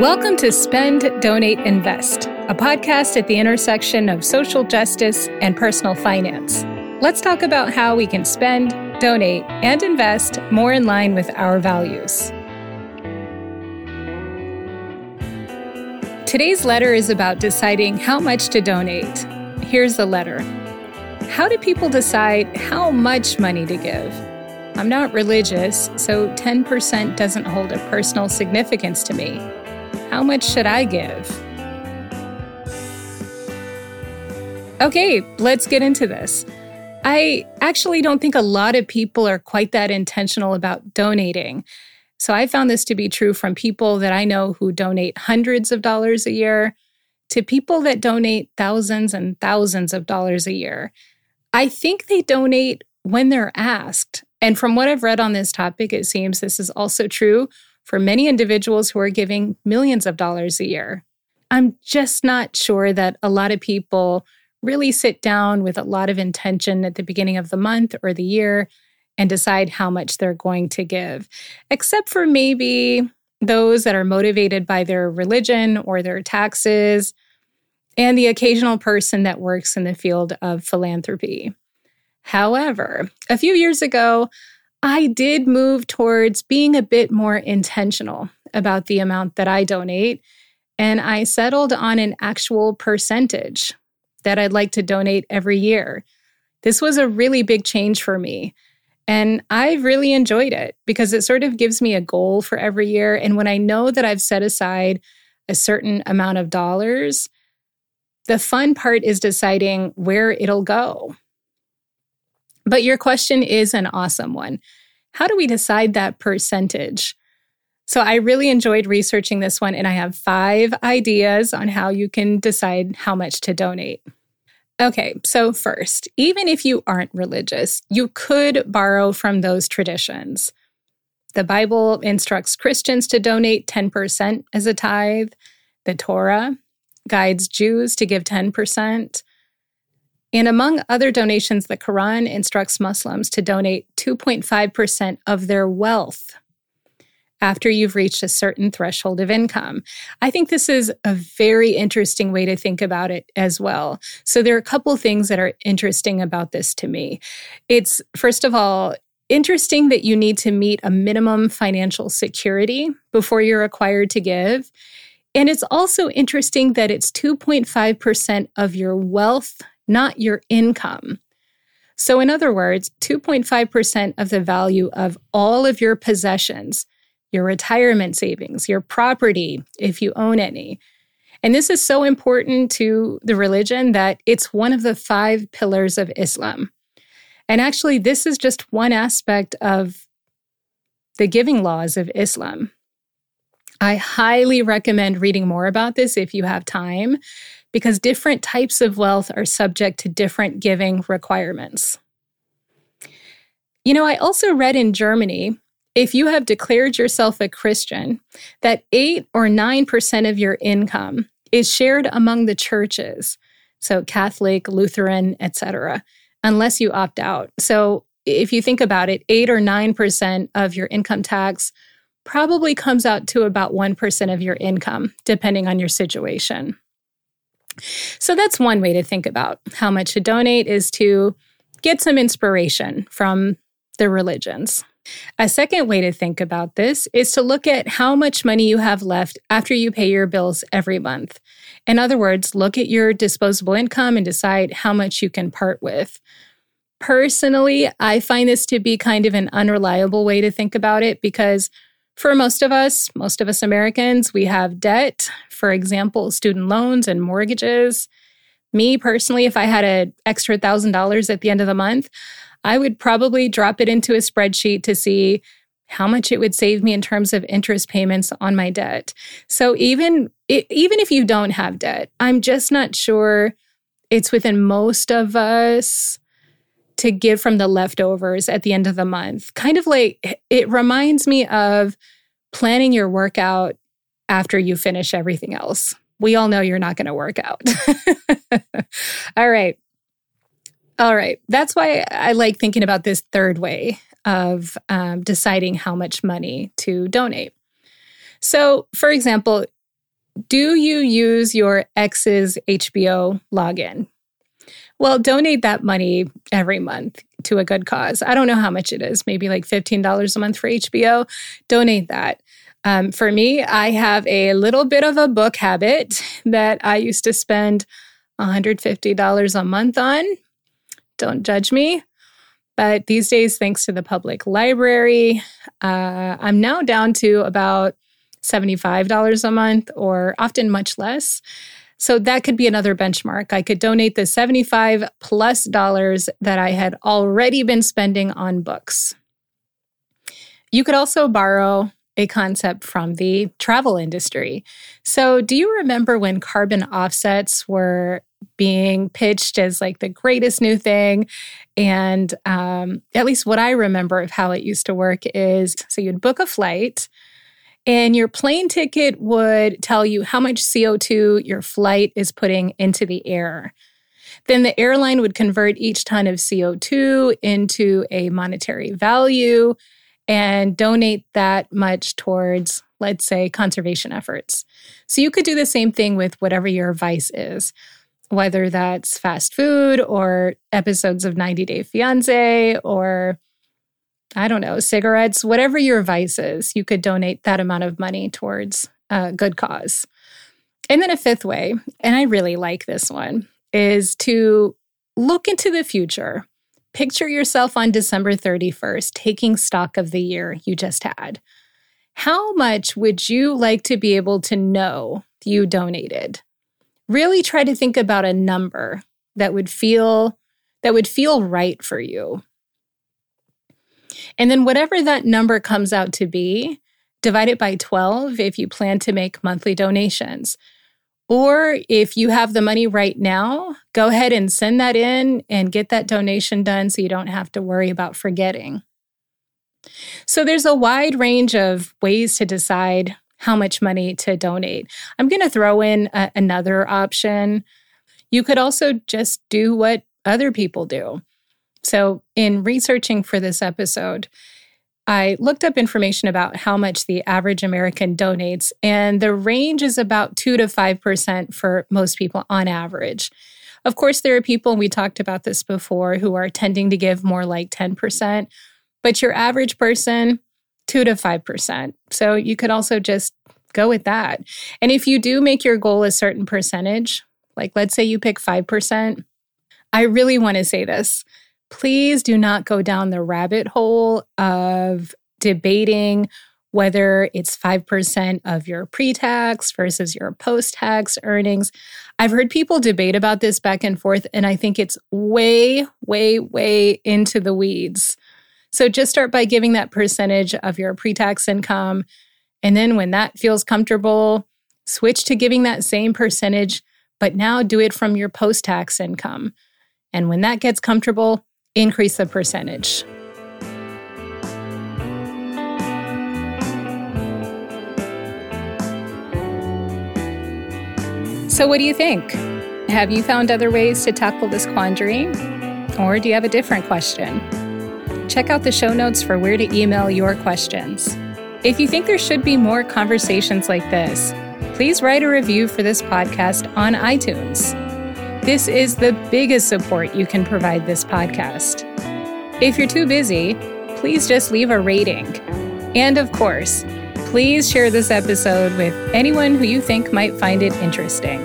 Welcome to Spend, Donate, Invest, a podcast at the intersection of social justice and personal finance. Let's talk about how we can spend, donate, and invest more in line with our values. Today's letter is about deciding how much to donate. Here's the letter How do people decide how much money to give? I'm not religious, so 10% doesn't hold a personal significance to me. How much should I give? Okay, let's get into this. I actually don't think a lot of people are quite that intentional about donating. So I found this to be true from people that I know who donate hundreds of dollars a year to people that donate thousands and thousands of dollars a year. I think they donate when they're asked. And from what I've read on this topic, it seems this is also true for many individuals who are giving millions of dollars a year. I'm just not sure that a lot of people really sit down with a lot of intention at the beginning of the month or the year and decide how much they're going to give, except for maybe those that are motivated by their religion or their taxes, and the occasional person that works in the field of philanthropy. However, a few years ago, I did move towards being a bit more intentional about the amount that I donate, and I settled on an actual percentage that I'd like to donate every year. This was a really big change for me. And I've really enjoyed it because it sort of gives me a goal for every year. And when I know that I've set aside a certain amount of dollars, the fun part is deciding where it'll go. But your question is an awesome one. How do we decide that percentage? So I really enjoyed researching this one, and I have five ideas on how you can decide how much to donate. Okay, so first, even if you aren't religious, you could borrow from those traditions. The Bible instructs Christians to donate 10% as a tithe. The Torah guides Jews to give 10%. And among other donations, the Quran instructs Muslims to donate 2.5% of their wealth after you've reached a certain threshold of income. I think this is a very interesting way to think about it as well. So, there are a couple things that are interesting about this to me. It's, first of all, interesting that you need to meet a minimum financial security before you're required to give. And it's also interesting that it's 2.5% of your wealth, not your income. So, in other words, 2.5% of the value of all of your possessions your retirement savings, your property, if you own any. And this is so important to the religion that it's one of the five pillars of Islam. And actually, this is just one aspect of the giving laws of Islam. I highly recommend reading more about this if you have time, because different types of wealth are subject to different giving requirements. You know, I also read in Germany if you have declared yourself a Christian, that 8 or 9% of your income is shared among the churches, so Catholic, Lutheran, etc., unless you opt out. So if you think about it, 8 or 9% of your income tax probably comes out to about 1% of your income, depending on your situation. So that's one way to think about how much to donate is to get some inspiration from the religions. A second way to think about this is to look at how much money you have left after you pay your bills every month. In other words, look at your disposable income and decide how much you can part with. Personally, I find this to be kind of an unreliable way to think about it because for most of us, most of us Americans, we have debt, for example, student loans and mortgages. Me personally, if I had an extra $1,000 at the end of the month, I would probably drop it into a spreadsheet to see how much it would save me in terms of interest payments on my debt. So even even if you don't have debt, I'm just not sure it's within most of us to give from the leftovers at the end of the month. Kind of like it reminds me of planning your workout after you finish everything else. We all know you're not going to work out. all right. All right. That's why I like thinking about this third way of um, deciding how much money to donate. So, for example, Do you use your ex's HBO login? Well, donate that money every month to a good cause. I don't know how much it is, maybe like $15 a month for HBO. Donate that. Um, for me, I have a little bit of a book habit that I used to spend $150 a month on. Don't judge me. But these days, thanks to the public library, uh, I'm now down to about $75 a month or often much less. So that could be another benchmark. I could donate the 75 plus dollars that I had already been spending on books. You could also borrow a concept from the travel industry. So, do you remember when carbon offsets were being pitched as like the greatest new thing? And um, at least what I remember of how it used to work is so you'd book a flight. And your plane ticket would tell you how much CO2 your flight is putting into the air. Then the airline would convert each ton of CO2 into a monetary value and donate that much towards, let's say, conservation efforts. So you could do the same thing with whatever your vice is, whether that's fast food or episodes of 90 Day Fiance or I don't know, cigarettes, whatever your vice is, you could donate that amount of money towards a good cause. And then a fifth way, and I really like this one, is to look into the future. Picture yourself on December 31st taking stock of the year you just had. How much would you like to be able to know you donated? Really try to think about a number that would feel that would feel right for you. And then whatever that number comes out to be, divide it by 12 if you plan to make monthly donations. Or if you have the money right now, go ahead and send that in and get that donation done so you don't have to worry about forgetting. So there's a wide range of ways to decide how much money to donate. I'm going to throw in a, another option. You could also just do what other people do. So, in researching for this episode, I looked up information about how much the average American donates, and the range is about 2 to 5% for most people on average. Of course, there are people, and we talked about this before, who are tending to give more like 10%, but your average person, 2 to 5%. So you could also just go with that. And if you do make your goal a certain percentage, like let's say you pick 5%, I really want to say this please do not go down the rabbit hole of debating whether it's 5% of your pre tax versus your post tax earnings. I've heard people debate about this back and forth, and I think it's way, way, way into the weeds. So just start by giving that percentage of your pre tax income. And then when that feels comfortable, switch to giving that same percentage, but now do it from your post tax income. And when that gets comfortable, increase the percentage. So, what do you think? Have you found other ways to tackle this quandary? Or do you have a different question? Check out the show notes for where to email your questions. If you think there should be more conversations like this, please write a review for this podcast on iTunes. This is the biggest support you can provide this podcast. If you're too busy, please just leave a rating. And of course, please share this episode with anyone who you think might find it interesting.